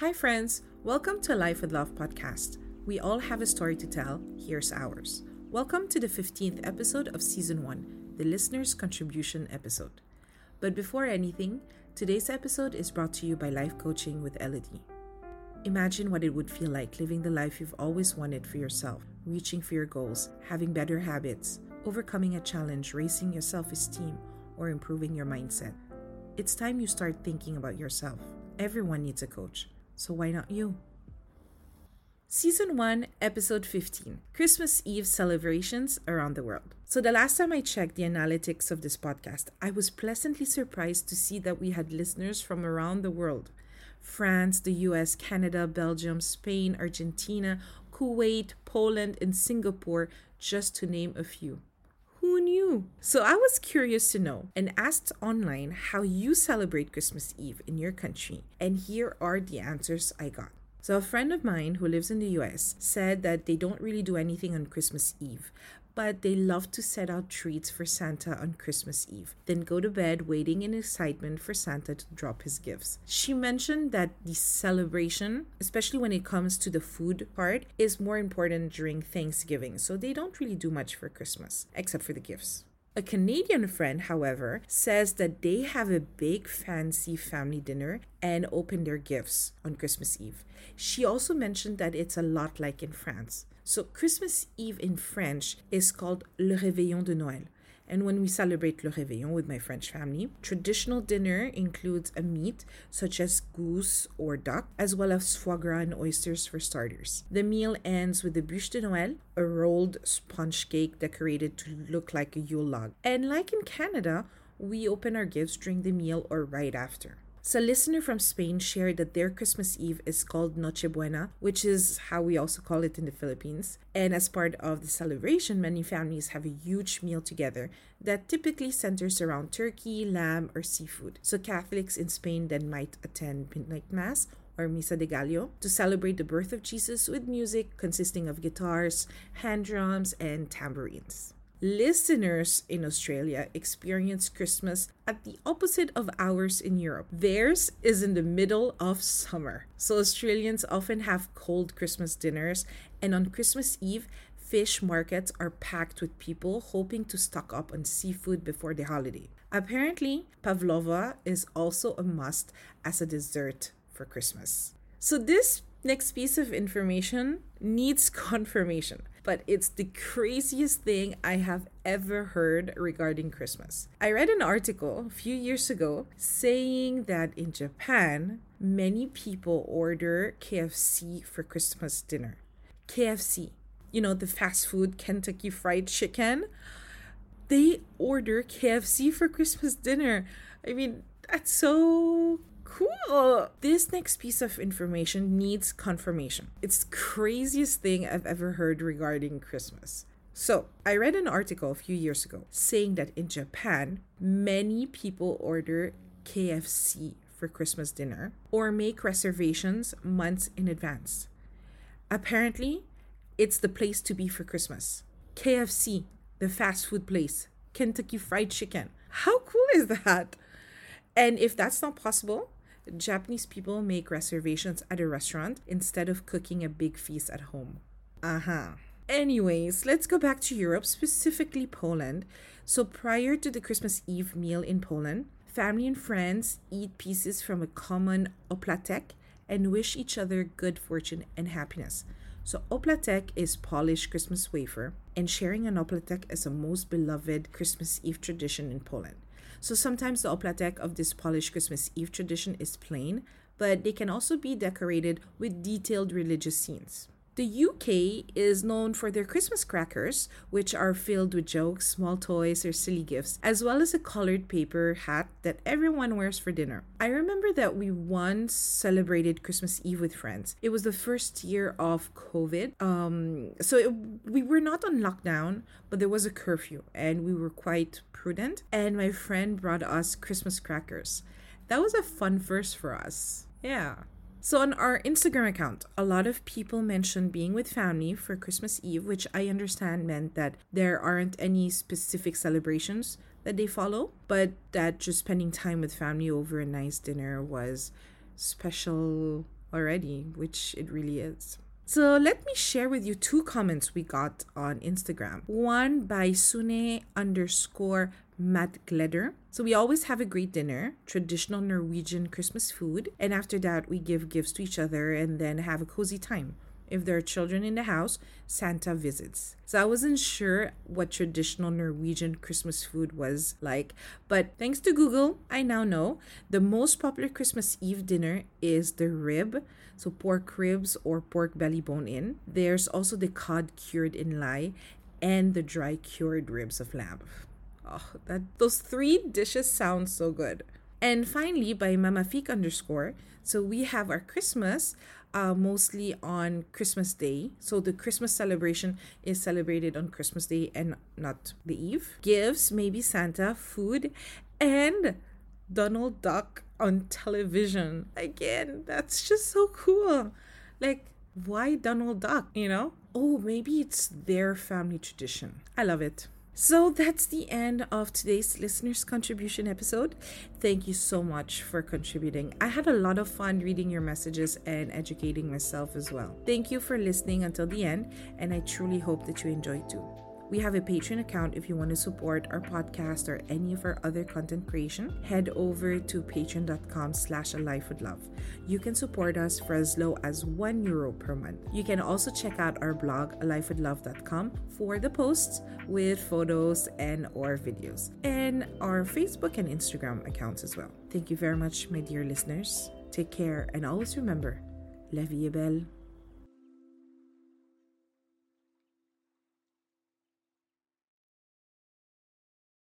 Hi, friends. Welcome to Life with Love podcast. We all have a story to tell. Here's ours. Welcome to the 15th episode of season 1, the listener's contribution episode. But before anything, today's episode is brought to you by Life Coaching with Elodie. Imagine what it would feel like living the life you've always wanted for yourself, reaching for your goals, having better habits, overcoming a challenge, raising your self esteem, or improving your mindset. It's time you start thinking about yourself. Everyone needs a coach. So why not you? Season 1, Episode 15 Christmas Eve celebrations around the world. So, the last time I checked the analytics of this podcast, I was pleasantly surprised to see that we had listeners from around the world France, the US, Canada, Belgium, Spain, Argentina, Kuwait, Poland, and Singapore, just to name a few. Who knew? So I was curious to know and asked online how you celebrate Christmas Eve in your country, and here are the answers I got. So, a friend of mine who lives in the US said that they don't really do anything on Christmas Eve, but they love to set out treats for Santa on Christmas Eve, then go to bed waiting in excitement for Santa to drop his gifts. She mentioned that the celebration, especially when it comes to the food part, is more important during Thanksgiving, so they don't really do much for Christmas, except for the gifts. A Canadian friend, however, says that they have a big fancy family dinner and open their gifts on Christmas Eve. She also mentioned that it's a lot like in France. So, Christmas Eve in French is called Le Réveillon de Noël. And when we celebrate Le Réveillon with my French family, traditional dinner includes a meat such as goose or duck, as well as foie gras and oysters for starters. The meal ends with the bûche de Noël, a rolled sponge cake decorated to look like a Yule log. And like in Canada, we open our gifts during the meal or right after. So, a listener from Spain shared that their Christmas Eve is called Noche Buena, which is how we also call it in the Philippines. And as part of the celebration, many families have a huge meal together that typically centers around turkey, lamb, or seafood. So, Catholics in Spain then might attend midnight mass or Misa de Gallo to celebrate the birth of Jesus with music consisting of guitars, hand drums, and tambourines. Listeners in Australia experience Christmas at the opposite of ours in Europe. Theirs is in the middle of summer. So Australians often have cold Christmas dinners, and on Christmas Eve, fish markets are packed with people hoping to stock up on seafood before the holiday. Apparently, pavlova is also a must as a dessert for Christmas. So this next piece of information needs confirmation but it's the craziest thing I have ever heard regarding Christmas. I read an article a few years ago saying that in Japan, many people order KFC for Christmas dinner. KFC, you know, the fast food Kentucky Fried Chicken. They order KFC for Christmas dinner. I mean, that's so Cool. This next piece of information needs confirmation. It's craziest thing I've ever heard regarding Christmas. So, I read an article a few years ago saying that in Japan, many people order KFC for Christmas dinner or make reservations months in advance. Apparently, it's the place to be for Christmas. KFC, the fast food place, Kentucky Fried Chicken. How cool is that? And if that's not possible, Japanese people make reservations at a restaurant instead of cooking a big feast at home. Uh huh. Anyways, let's go back to Europe, specifically Poland. So, prior to the Christmas Eve meal in Poland, family and friends eat pieces from a common oplatek and wish each other good fortune and happiness. So, oplatek is Polish Christmas wafer, and sharing an oplatek is a most beloved Christmas Eve tradition in Poland. So sometimes the oplatek of this Polish Christmas Eve tradition is plain, but they can also be decorated with detailed religious scenes. The UK is known for their Christmas crackers, which are filled with jokes, small toys, or silly gifts, as well as a colored paper hat that everyone wears for dinner. I remember that we once celebrated Christmas Eve with friends. It was the first year of COVID. Um, so it, we were not on lockdown, but there was a curfew, and we were quite prudent. And my friend brought us Christmas crackers. That was a fun first for us. Yeah. So, on our Instagram account, a lot of people mentioned being with family for Christmas Eve, which I understand meant that there aren't any specific celebrations that they follow, but that just spending time with family over a nice dinner was special already, which it really is. So let me share with you two comments we got on Instagram. One by Sune underscore Matt Gleder. So we always have a great dinner, traditional Norwegian Christmas food, and after that we give gifts to each other and then have a cozy time. If there are children in the house, Santa visits. So I wasn't sure what traditional Norwegian Christmas food was like, but thanks to Google, I now know the most popular Christmas Eve dinner is the rib so pork ribs or pork belly bone in. There's also the cod cured in lye and the dry cured ribs of lamb. Oh, that those three dishes sound so good. And finally, by Mama Mamafik underscore, so we have our Christmas uh, mostly on Christmas Day. So the Christmas celebration is celebrated on Christmas Day and not the Eve. Gifts, maybe Santa, food, and Donald Duck on television. Again, that's just so cool. Like, why Donald Duck, you know? Oh, maybe it's their family tradition. I love it. So that's the end of today's listeners' contribution episode. Thank you so much for contributing. I had a lot of fun reading your messages and educating myself as well. Thank you for listening until the end, and I truly hope that you enjoyed too. We have a Patreon account if you want to support our podcast or any of our other content creation. Head over to patreon.com slash a. You can support us for as low as one euro per month. You can also check out our blog, alifewithlove.com for the posts with photos and or videos and our Facebook and Instagram accounts as well. Thank you very much, my dear listeners. Take care and always remember, la vie est belle.